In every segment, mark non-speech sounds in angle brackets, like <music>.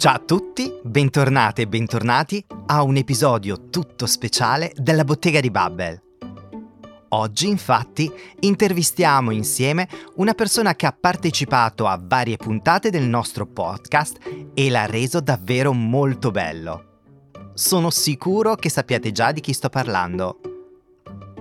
Ciao a tutti, bentornate e bentornati a un episodio tutto speciale della Bottega di Babbel. Oggi infatti intervistiamo insieme una persona che ha partecipato a varie puntate del nostro podcast e l'ha reso davvero molto bello. Sono sicuro che sappiate già di chi sto parlando.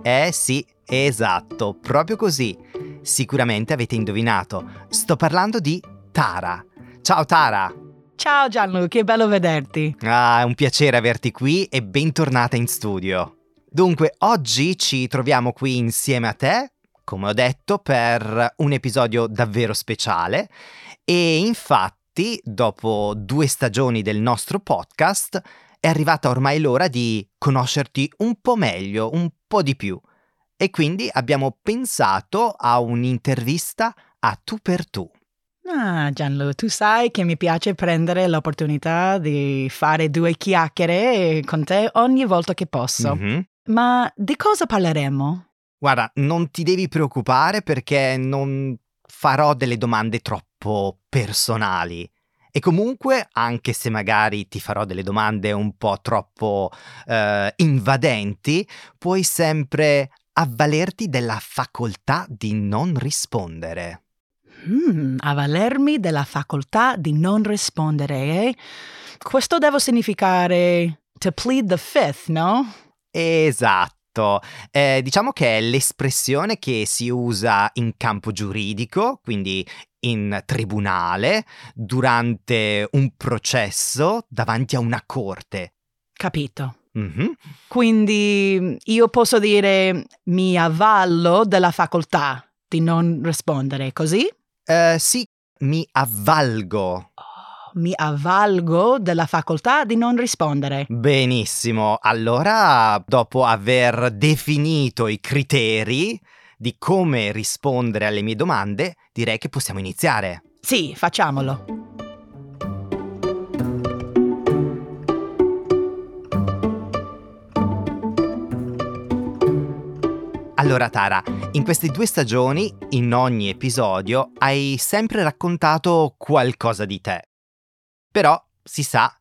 Eh sì, esatto, proprio così. Sicuramente avete indovinato. Sto parlando di Tara. Ciao Tara! Ciao Gianluca, che bello vederti. Ah, è un piacere averti qui e bentornata in studio. Dunque, oggi ci troviamo qui insieme a te, come ho detto, per un episodio davvero speciale e infatti, dopo due stagioni del nostro podcast, è arrivata ormai l'ora di conoscerti un po' meglio, un po' di più. E quindi abbiamo pensato a un'intervista a tu per tu. Ah, Gianlu, tu sai che mi piace prendere l'opportunità di fare due chiacchiere con te ogni volta che posso. Mhm. Ma di cosa parleremo? Guarda, non ti devi preoccupare perché non farò delle domande troppo personali. E comunque, anche se magari ti farò delle domande un po' troppo eh, invadenti, puoi sempre avvalerti della facoltà di non rispondere. Hmm, avvalermi della facoltà di non rispondere, eh? Questo deve significare to plead the fifth, no? Esatto. Eh, diciamo che è l'espressione che si usa in campo giuridico, quindi in tribunale, durante un processo davanti a una corte. Capito. Mhm. Quindi io posso dire mi avvallo della facoltà di non rispondere, così? Eh, sì, mi avvalgo. Mi avvalgo della facoltà di non rispondere. Benissimo, allora dopo aver definito i criteri di come rispondere alle mie domande, direi che possiamo iniziare. Sì, facciamolo. Allora Tara, in queste due stagioni, in ogni episodio, hai sempre raccontato qualcosa di te. Però, si sa,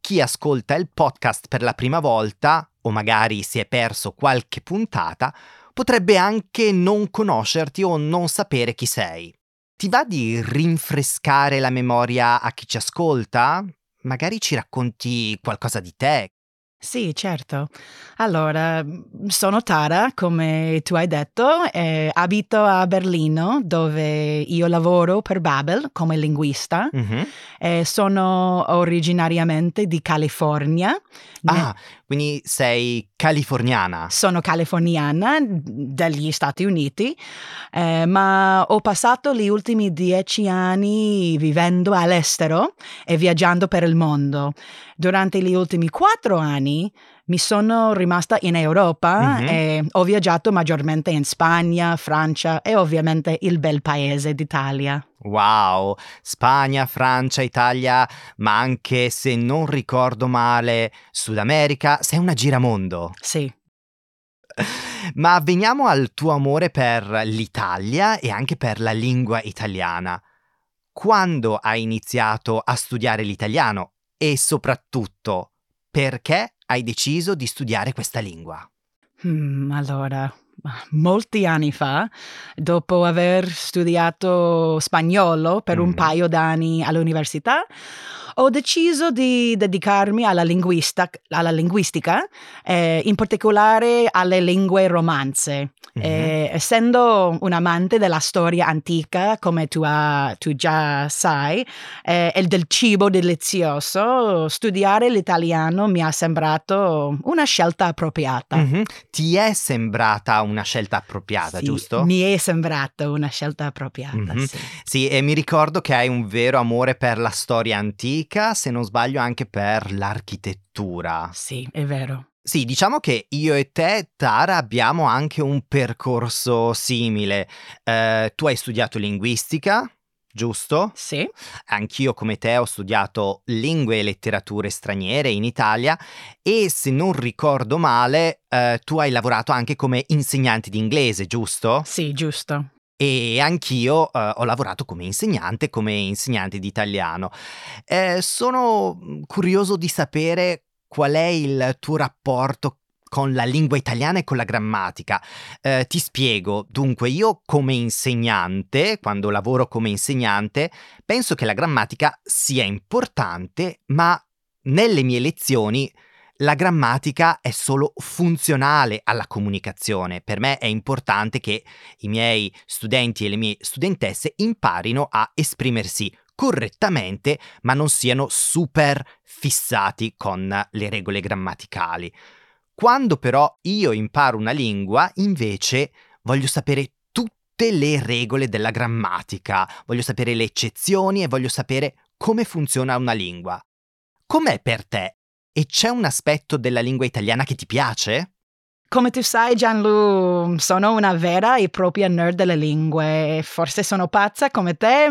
chi ascolta il podcast per la prima volta, o magari si è perso qualche puntata, potrebbe anche non conoscerti o non sapere chi sei. Ti va di rinfrescare la memoria a chi ci ascolta? Magari ci racconti qualcosa di te. Sì, certo. Allora, sono Tara, come tu hai detto, e abito a Berlino, dove io lavoro per Babel come linguista. Mhm. E sono originariamente di California. Ne- Ah, quindi sei californiana. Sono californiana degli Stati Uniti, eh, ma ho passato gli ultimi dieci anni vivendo all'estero e viaggiando per il mondo. Durante gli ultimi quattro anni mi sono rimasta in Europa Mhm. e ho viaggiato maggiormente in Spagna, Francia e ovviamente il bel paese d'Italia. Wow, Spagna, Francia, Italia, ma anche se non ricordo male, Sud America, sei una giramondo. Sì. <laughs> Ma veniamo al tuo amore per l'Italia e anche per la lingua italiana. Quando hai iniziato a studiare l'italiano e soprattutto perché hai deciso di studiare questa lingua? Mm, allora, molti anni fa, dopo aver studiato spagnolo per un Mm. paio d'anni all'università, ho deciso di dedicarmi alla, linguista- alla linguistica, eh, in particolare alle lingue romanze. Mhm. Eh, essendo un amante della storia antica, come tu, ha- tu già sai, eh, e del cibo delizioso, studiare l'italiano mi ha sembrato una scelta appropriata. Mhm. Ti è sembrata una scelta appropriata, Sì, giusto? Mi è sembrata una scelta appropriata, Mhm. sì. Sì, e mi ricordo che hai un vero amore per la storia antica, se non sbaglio anche per l'architettura. Sì, è vero. Sì, diciamo che io e te, Tara, abbiamo anche un percorso simile. Eh, tu hai studiato linguistica, giusto? Sì, Anch'io come te ho studiato lingue e letterature straniere in Italia e se non ricordo male, eh, tu hai lavorato anche come insegnante di inglese, giusto? sì, giusto. e anch'io eh, ho lavorato come insegnante, come insegnante di italiano. Eh, sono mm, curioso di sapere qual è il tuo rapporto con la lingua italiana e con la grammatica. Eh, ti spiego, dunque io come insegnante, quando lavoro come insegnante, penso che la grammatica sia importante, ma nelle mie lezioni la grammatica è solo funzionale alla comunicazione. Per me è importante che i miei studenti e le mie studentesse imparino a esprimersi correttamente, ma non siano super fissati con le regole grammaticali. Quando però io imparo una lingua, invece, voglio sapere tutte le regole della grammatica, voglio sapere le eccezioni e voglio sapere come funziona una lingua. Com'è per te? E c'è un aspetto della lingua italiana che ti piace? Come tu sai, Gianlu, sono una vera e propria nerd delle lingue. Forse sono pazza come te,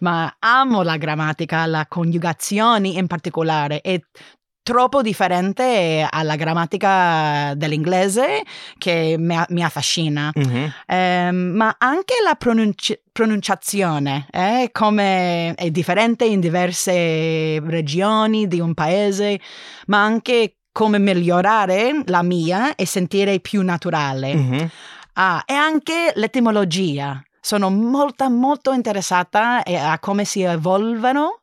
ma amo la grammatica, la coniugazione in particolare e troppo differente alla grammatica dell'inglese che mi, mi affascina, mm-hmm. eh, ma anche la pronunci- pronunciazione eh, come è differente in diverse regioni di un paese, ma anche come migliorare la mia e sentire più naturale. Mm-hmm. Ah, e anche l'etimologia. Sono molto, molto interessata a come si evolvono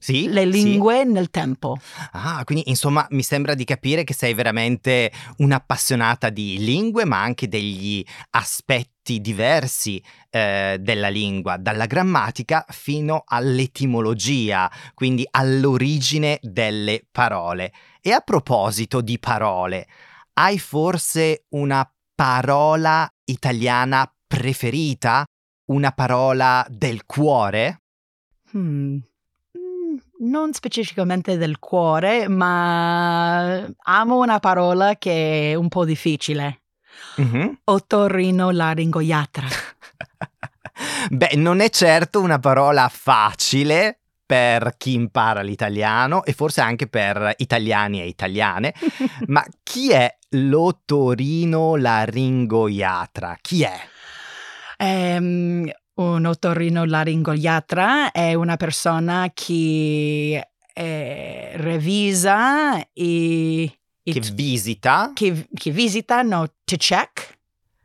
sì, le lingue sì. nel tempo. Ah, quindi insomma mi sembra di capire che sei veramente un'appassionata di lingue, ma anche degli aspetti diversi eh, della lingua, dalla grammatica fino all'etimologia, quindi all'origine delle parole. E a proposito di parole, hai forse una parola italiana preferita? Una parola del cuore? Hmm non specificamente del cuore, ma amo una parola che è un po' difficile. Mm-hmm. Otorrinolaringoiatra. <laughs> Beh, non è certo una parola facile per chi impara l'italiano e forse anche per italiani e italiane, <laughs> ma chi è l'otorinolaringoiatra? Chi è? Um, un otorrinolaringoiatra è una persona che eh, revisa e... Che visita? Che, che visita, no, to check.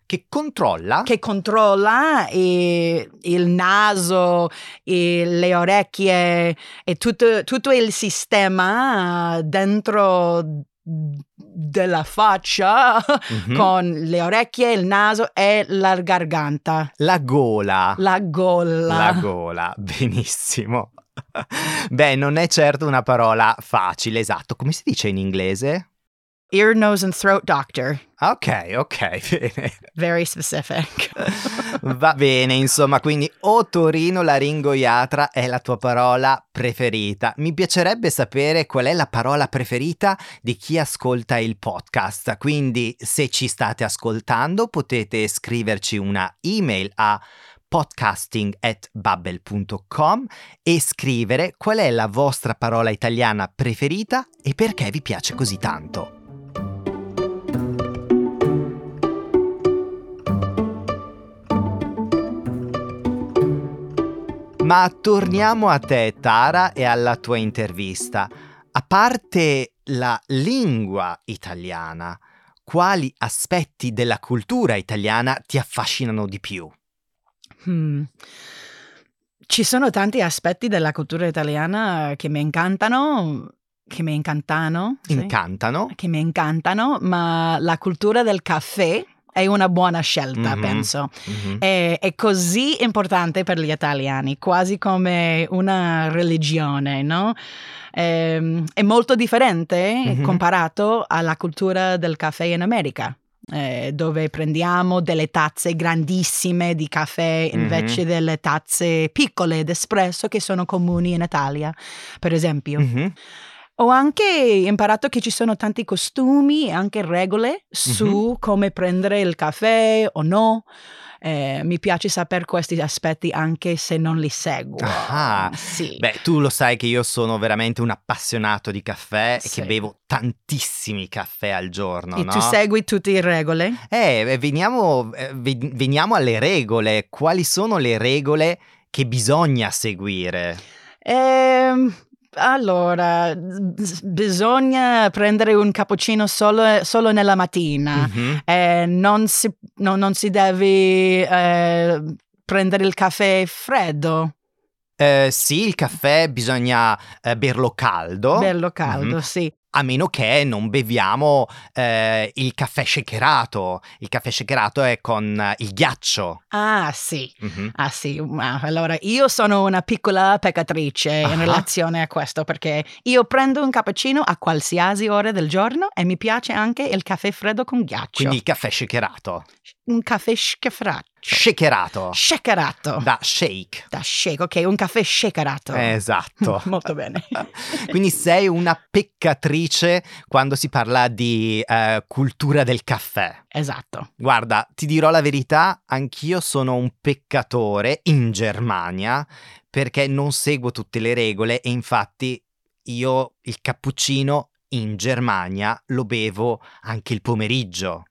Che controlla? Che controlla e, il naso, e le orecchie e tutto, tutto il sistema dentro della faccia mm-hmm. con le orecchie, il naso e la garganta. La gola. La gola. La gola, benissimo. Beh, non è certo una parola facile, esatto. Come si dice in inglese? Ear, nose and throat doctor. Ok, ok, bene. <laughs> Very specific. <laughs> Va bene, insomma, quindi otorino laringoiatra è la tua parola preferita. Mi piacerebbe sapere qual è la parola preferita di chi ascolta il podcast. Quindi, se ci state ascoltando, potete scriverci una email a podcasting at bubble.com e scrivere qual è la vostra parola italiana preferita e perché vi piace così tanto. Ma torniamo a te, Tara, e alla tua intervista. A parte la lingua italiana, quali aspetti della cultura italiana ti affascinano di più? Hmm. Ci sono tanti aspetti della cultura italiana che mi incantano, che mi incantano. Incantano? Sì, che mi incantano, ma la cultura del caffè è una buona scelta, mm-hmm. penso. Mm-hmm. È, è, così importante per gli italiani, quasi come una religione, no? È, ehm, è molto differente mm-hmm. comparato alla cultura del caffè in America. Eh, dove prendiamo delle tazze grandissime di caffè invece mm-hmm. delle tazze piccole d'espresso che sono comuni in Italia, per esempio. Mm-hmm. Ho anche imparato che ci sono tanti costumi e anche regole su Mhm. come prendere il caffè o no. Eh, mi piace sapere questi aspetti anche se non li seguo. Ah, sì. Beh, tu lo sai che io sono veramente un appassionato di caffè e Sì. che bevo tantissimi caffè al giorno, e no? tu segui tutte le regole? Eh, eh, veniamo, eh, ve- veniamo alle regole. Quali sono le regole che bisogna seguire? Ehm, allora, s- bisogna prendere un cappuccino solo, solo nella mattina. Mhm. Eh, non, si, no- non si deve eh, prendere il caffè freddo, Eh, sì, il caffè bisogna eh, berlo caldo, bello caldo, Mhm. sì. A meno che non beviamo eh, il caffè shakerato. Il caffè shakerato è con eh, il ghiaccio. Ah, sì. Mhm. Ah sì, allora io sono una piccola peccatrice in Ah. relazione a questo perché io prendo un cappuccino a qualsiasi ora del giorno e mi piace anche il caffè freddo con ghiaccio. Quindi il caffè shakerato. Un caffè schifrato. Shakerato. Shakerato. Da shake. Da shake, ok, un caffè shakerato. Esatto. <laughs> Molto bene. <laughs> Quindi sei una peccatrice quando si parla di eh, cultura del caffè. Esatto. Guarda, ti dirò la verità, anch'io sono un peccatore in Germania perché non seguo tutte le regole e infatti io il cappuccino in Germania lo bevo anche il pomeriggio.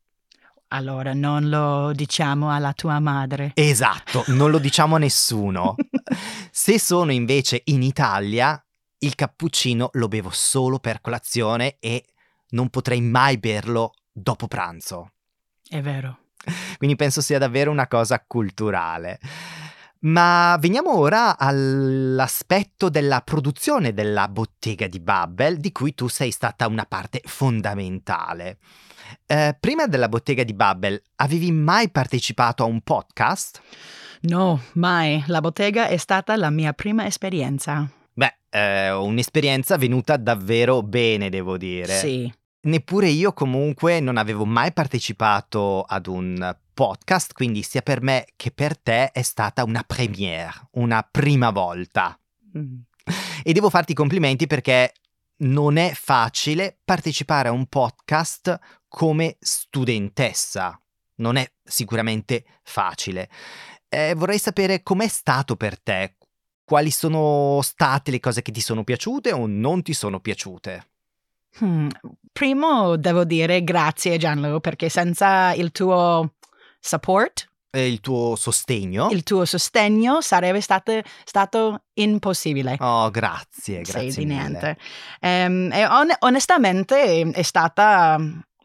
Allora non lo diciamo alla tua madre. Esatto, non lo diciamo a nessuno. <laughs> Se sono invece in Italia, il cappuccino lo bevo solo per colazione e non potrei mai berlo dopo pranzo. È vero. Quindi penso sia davvero una cosa culturale. Ma veniamo ora all'aspetto della produzione della bottega di Babbel, di cui tu sei stata una parte fondamentale. Eh, prima della bottega di Babbel, avevi mai partecipato a un podcast? No, mai. La bottega è stata la mia prima esperienza. Beh, eh, un'esperienza venuta davvero bene, devo dire. Sì. Neppure io comunque non avevo mai partecipato ad un podcast, quindi sia per me che per te è stata una premiere, una prima volta. Mm. E devo farti i complimenti perché non è facile partecipare a un podcast come studentessa. Non è sicuramente facile. Eh, vorrei sapere com'è stato per te. Quali sono state le cose che ti sono piaciute o non ti sono piaciute? Hmm. Primo devo dire grazie Gianlu perché senza il tuo support, il tuo sostegno? il tuo sostegno sarebbe stato, stato impossibile. Oh, grazie, grazie Sì, di niente. Ehm, e on- onestamente è stata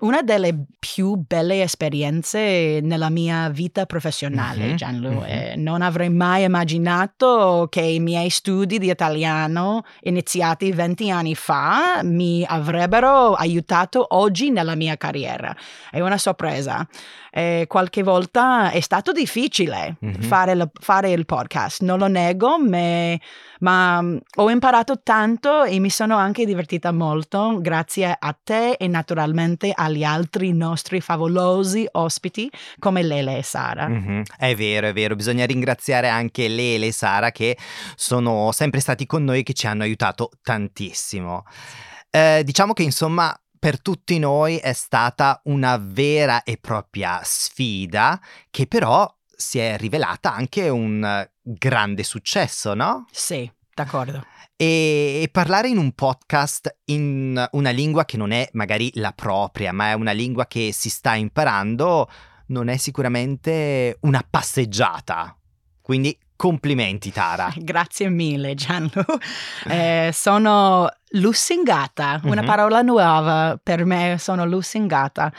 una delle più belle esperienze nella mia vita professionale, Mhm, Gianlu. mhm. Eh, non avrei mai immaginato che i miei studi di italiano iniziati 20 anni fa mi avrebbero aiutato oggi nella mia carriera. È una sorpresa. E qualche volta è stato difficile Mhm. fare, il- fare il podcast, non lo nego, me- ma mm, ho imparato tanto e mi sono anche divertita molto grazie a te e naturalmente agli altri nostri favolosi ospiti come Lele e Sara. Mhm, È vero, è vero, bisogna ringraziare anche Lele e Sara che sono sempre stati con noi e che ci hanno aiutato tantissimo. Eh, diciamo che insomma per tutti noi è stata una vera e propria sfida che però si è rivelata anche un grande successo, no? Sì, d'accordo. E, e parlare in un podcast in una lingua che non è magari la propria, ma è una lingua che si sta imparando, non è sicuramente una passeggiata. Quindi complimenti Tara. <laughs> Grazie mille Gianlu. <laughs> Eh, sono lusingata, una Mhm. parola nuova per me, sono lusingata.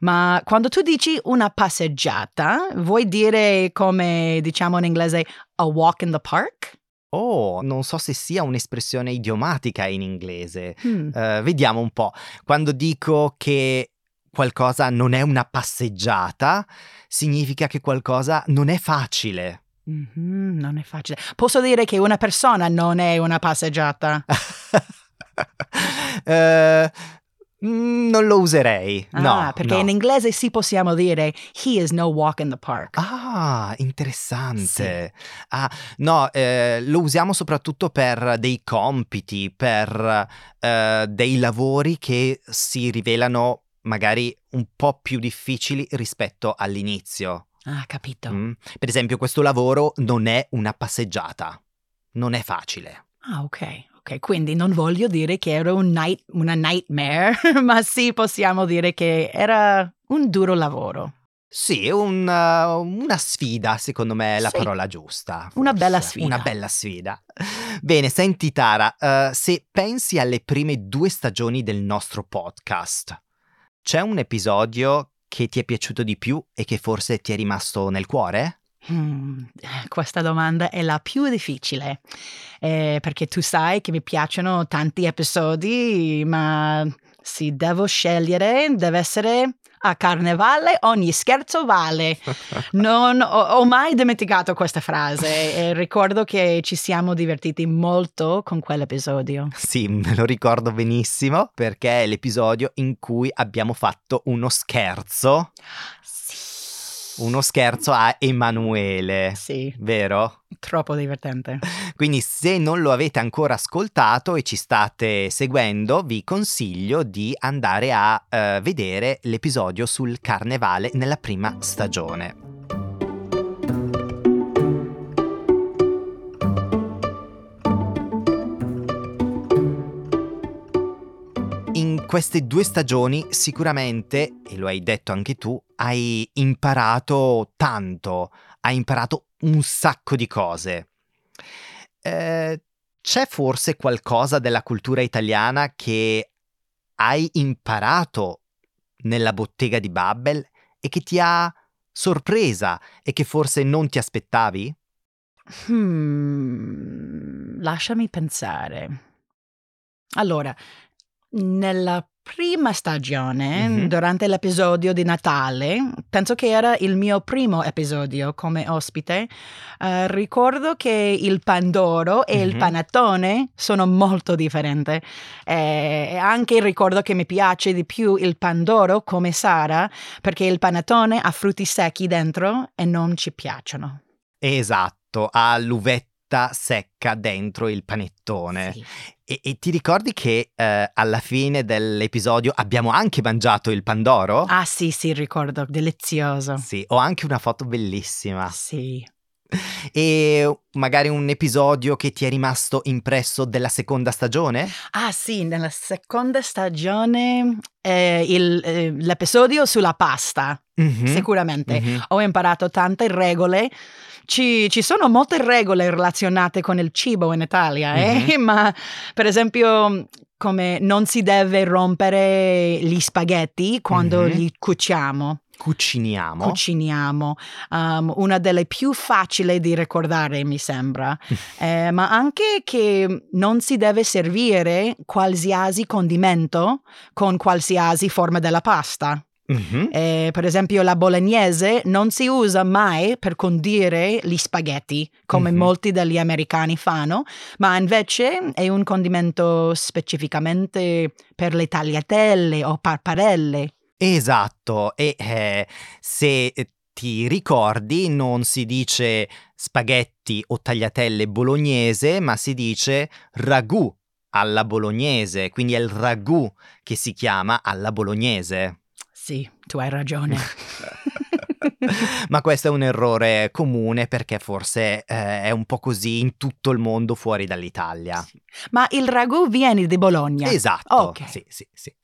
Ma quando tu dici una passeggiata, vuoi dire come diciamo in inglese a walk in the park? Oh, non so se sia un'espressione idiomatica in inglese. Hmm. Eh, vediamo un po'. Quando dico che qualcosa non è una passeggiata, significa che qualcosa non è facile. Mhm, non è facile. Posso dire che una persona non è una passeggiata? <laughs> Mm, non lo userei. Ah, no, perché no. in inglese sì possiamo dire he is no walk in the park. Ah, interessante. Ah, no, eh, lo usiamo soprattutto per dei compiti, per eh, dei lavori che si rivelano magari un po' più difficili rispetto all'inizio. Ah, capito. Mm? Per esempio, questo lavoro non è una passeggiata, non è facile. Ah, ok. Ok, quindi non voglio dire che era un night- una nightmare, <laughs> ma sì possiamo dire che era un duro lavoro. Sì, un, uh, una sfida, secondo me è la Sì. parola giusta. Una forse. bella sfida. Una bella sfida. Bene, senti Tara, uh, se pensi alle prime due stagioni del nostro podcast, c'è un episodio che ti è piaciuto di più e che forse ti è rimasto nel cuore? Hmm, questa domanda è la più difficile, eh, perché tu sai che mi piacciono tanti episodi, ma se devo scegliere deve essere a carnevale ogni scherzo vale. Non ho, ho mai dimenticato questa frase e ricordo che ci siamo divertiti molto con quell'episodio. Sì, me lo ricordo benissimo perché è l'episodio in cui abbiamo fatto uno scherzo, uno scherzo a Emanuele, Sì, vero? troppo divertente. <laughs> Quindi se non lo avete ancora ascoltato e ci state seguendo, vi consiglio di andare a eh, vedere l'episodio sul carnevale nella prima stagione. Queste due stagioni sicuramente, e lo hai detto anche tu, hai imparato tanto, hai imparato un sacco di cose. Eh, c'è forse qualcosa della cultura italiana che hai imparato nella bottega di Babel e che ti ha sorpresa e che forse non ti aspettavi? Hmm, lasciami pensare. Allora, nella prima stagione, Mhm. durante l'episodio di Natale, penso che era il mio primo episodio come ospite, eh, ricordo che il pandoro e il Mhm. panettone sono molto differenti. Eh, E anche ricordo che mi piace di più il pandoro come Sara, perché il panettone ha frutti secchi dentro e non ci piacciono. Esatto, ha l'uvetta secca dentro il panettone. Sì. E, e ti ricordi che eh, alla fine dell'episodio abbiamo anche mangiato il pandoro? Ah sì, sì, ricordo, delizioso. Sì, ho anche una foto bellissima. Sì. E magari un episodio che ti è rimasto impresso della seconda stagione? Ah sì, nella seconda stagione eh, il- eh, l'episodio sulla pasta, Mhm, sicuramente. mhm. Ho imparato tante regole. Ci, ci sono molte regole relazionate con il cibo in Italia, eh? <laughs> ma per esempio come non si deve rompere gli spaghetti quando Mhm. li cuciamo. Cuciniamo. cuciniamo, um, una delle più facili di ricordare mi sembra, <laughs> Eh, ma anche che non si deve servire qualsiasi condimento con qualsiasi forma della pasta. Mhm. Eh, per esempio la bolognese non si usa mai per condire gli spaghetti, come Mhm. molti degli americani fanno, ma invece è un condimento specificamente per le tagliatelle o parparelle. Esatto, e eh, se ti ricordi non si dice spaghetti o tagliatelle bolognese, ma si dice ragù alla bolognese, quindi è il ragù che si chiama alla bolognese. Sì, tu hai ragione. <laughs> Ma questo è un errore comune perché forse eh, è un po' così in tutto il mondo fuori dall'Italia. Ma il ragù viene di Bologna. Esatto, Ok. sì, sì, sì.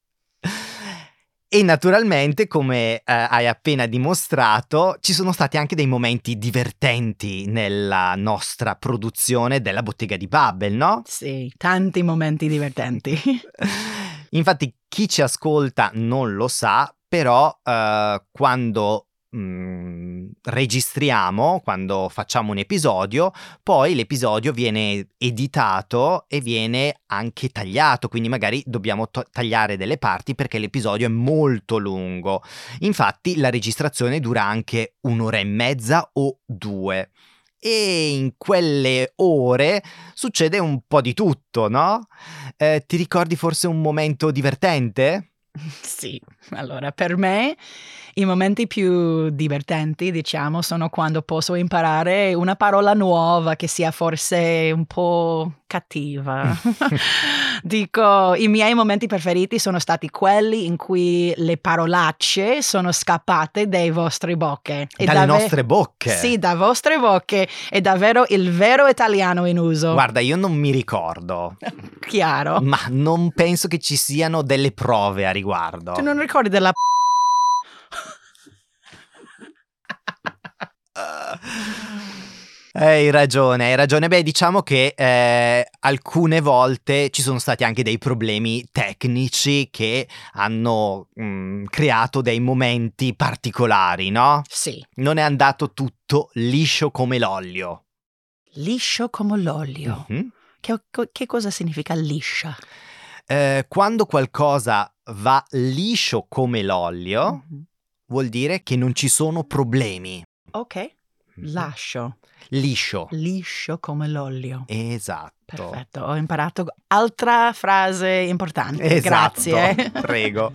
E naturalmente, come eh, hai appena dimostrato, ci sono stati anche dei momenti divertenti nella nostra produzione della bottega di Babel, no? Sì, tanti momenti divertenti. <laughs> Infatti, chi ci ascolta non lo sa, però eh, quando mm, registriamo, quando facciamo un episodio, poi l'episodio viene editato e viene anche tagliato, quindi magari dobbiamo to- tagliare delle parti perché l'episodio è molto lungo. Infatti la registrazione dura anche un'ora e mezza o due. E in quelle ore succede un po' di tutto, no? Eh, ti ricordi forse un momento divertente? Sì, allora per me i momenti più divertenti, diciamo, sono quando posso imparare una parola nuova che sia forse un po' cattiva. <laughs> Dico, i miei momenti preferiti sono stati quelli in cui le parolacce sono scappate dai vostri bocche. E Dalle davvero, nostre bocche? Sì, da vostre bocche. È davvero il vero italiano in uso. Guarda, io non mi ricordo. <laughs> Chiaro. Ma non penso che ci siano delle prove a riguardo. Tu non ricordi della p- Hai ragione, hai ragione. Beh, diciamo che eh, alcune volte ci sono stati anche dei problemi tecnici che hanno mh, mm, creato dei momenti particolari, no? Sì. Non è andato tutto liscio come l'olio. Liscio come l'olio? Mm-hmm. Che, che, cosa significa liscia? Eh, quando qualcosa va liscio come l'olio, mm-hmm. vuol dire che non ci sono problemi. Ok. Lascio. Liscio. Liscio come l'olio. Esatto. Perfetto, ho imparato altra frase importante. Esatto. Grazie. <laughs> Prego.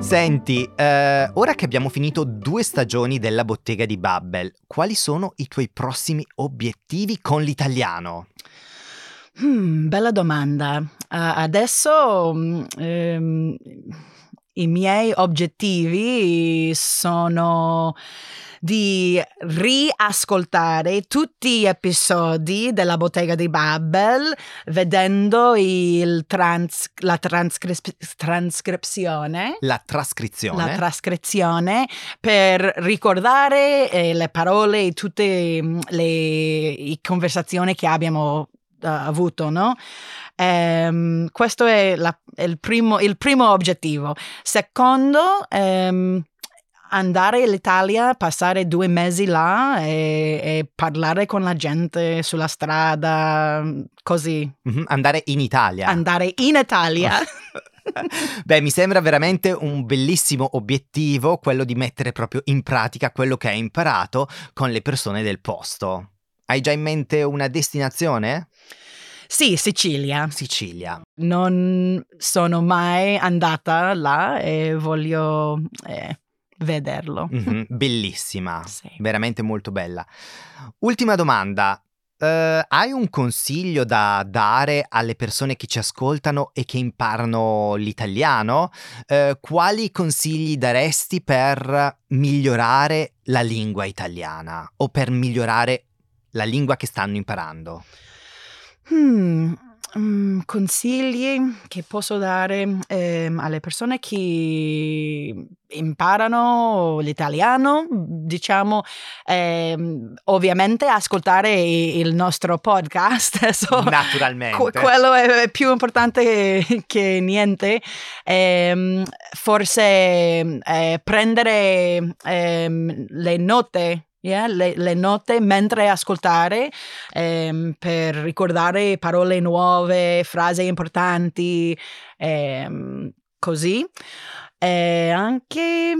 Senti, eh, ora che abbiamo finito due stagioni della bottega di Babbel, quali sono i tuoi prossimi obiettivi con l'italiano? Hmm, bella domanda. Adesso um, i miei obiettivi sono di riascoltare tutti gli episodi della Bottega di Babel vedendo trans, la transcri- trascrizione. La trascrizione. La trascrizione per ricordare eh, le parole e tutte mm, le conversazioni che abbiamo uh, avuto, no? Um, questo è, la, è il, primo, il, primo, obiettivo. Secondo, um, andare all'Italia, passare due mesi là e, e, parlare con la gente sulla strada, così. Mm-hmm, andare in Italia. Andare in Italia. <laughs> Beh, mi sembra veramente un bellissimo obiettivo quello di mettere proprio in pratica quello che hai imparato con le persone del posto. Hai già in mente una destinazione? Sì, Sicilia. Sicilia. Non sono mai andata là e voglio eh, vederlo. Mm-hmm, <laughs> bellissima, sì. veramente molto bella. Ultima domanda. Uh, hai un consiglio da dare alle persone che ci ascoltano e che imparano l'italiano? Uh, quali consigli daresti per migliorare la lingua italiana o per migliorare la lingua che stanno imparando? Hmm, um, consigli che posso dare eh, alle persone che imparano l'italiano, diciamo, eh, ovviamente ascoltare il nostro podcast. <laughs> So, Naturalmente. Qu- quello è più importante che niente. Eh, forse eh, prendere ehm, le note Yeah, le, le, note mentre ascoltare ehm, per ricordare parole nuove, frasi importanti, ehm, così. E anche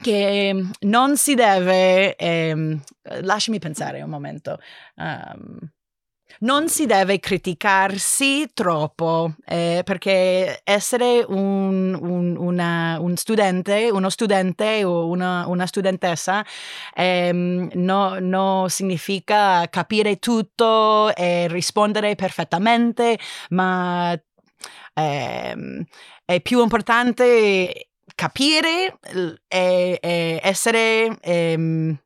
che non si deve, ehm, lasciami pensare un momento. Um, non si deve criticarsi troppo eh, perché essere un, un, una, un, studente, uno studente o una, una studentessa ehm, no, no significa capire tutto e rispondere perfettamente, ma ehm, è più importante capire e, e essere ehm,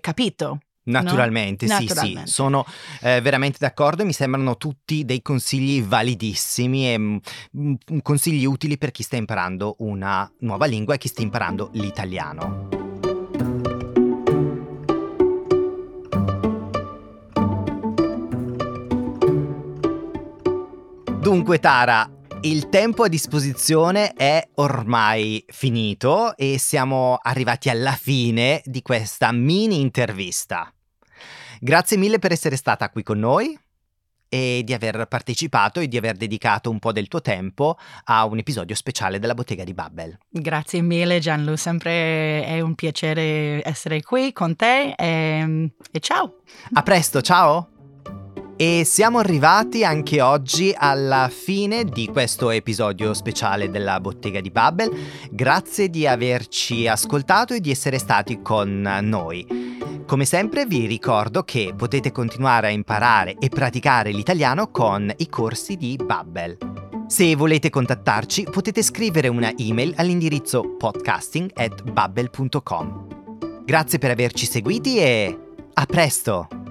capito. Naturalmente, no? sì, Naturalmente. sì, sono eh, veramente d'accordo e mi sembrano tutti dei consigli validissimi e mh, mm, mm, consigli utili per chi sta imparando una nuova lingua e chi sta imparando l'italiano. Dunque Tara, il tempo a disposizione è ormai finito e siamo arrivati alla fine di questa mini intervista. Grazie mille per essere stata qui con noi e di aver partecipato e di aver dedicato un po' del tuo tempo a un episodio speciale della Bottega di Babbel. Grazie mille Gianlu, sempre è un piacere essere qui con te e, e ciao. A presto, ciao! E siamo arrivati anche oggi alla fine di questo episodio speciale della Bottega di Babbel. Grazie di averci ascoltato e di essere stati con noi. Come sempre vi ricordo che potete continuare a imparare e praticare l'italiano con i corsi di Babbel. Se volete contattarci potete scrivere una email all'indirizzo podcasting@babbel.com. Grazie per averci seguiti e a presto!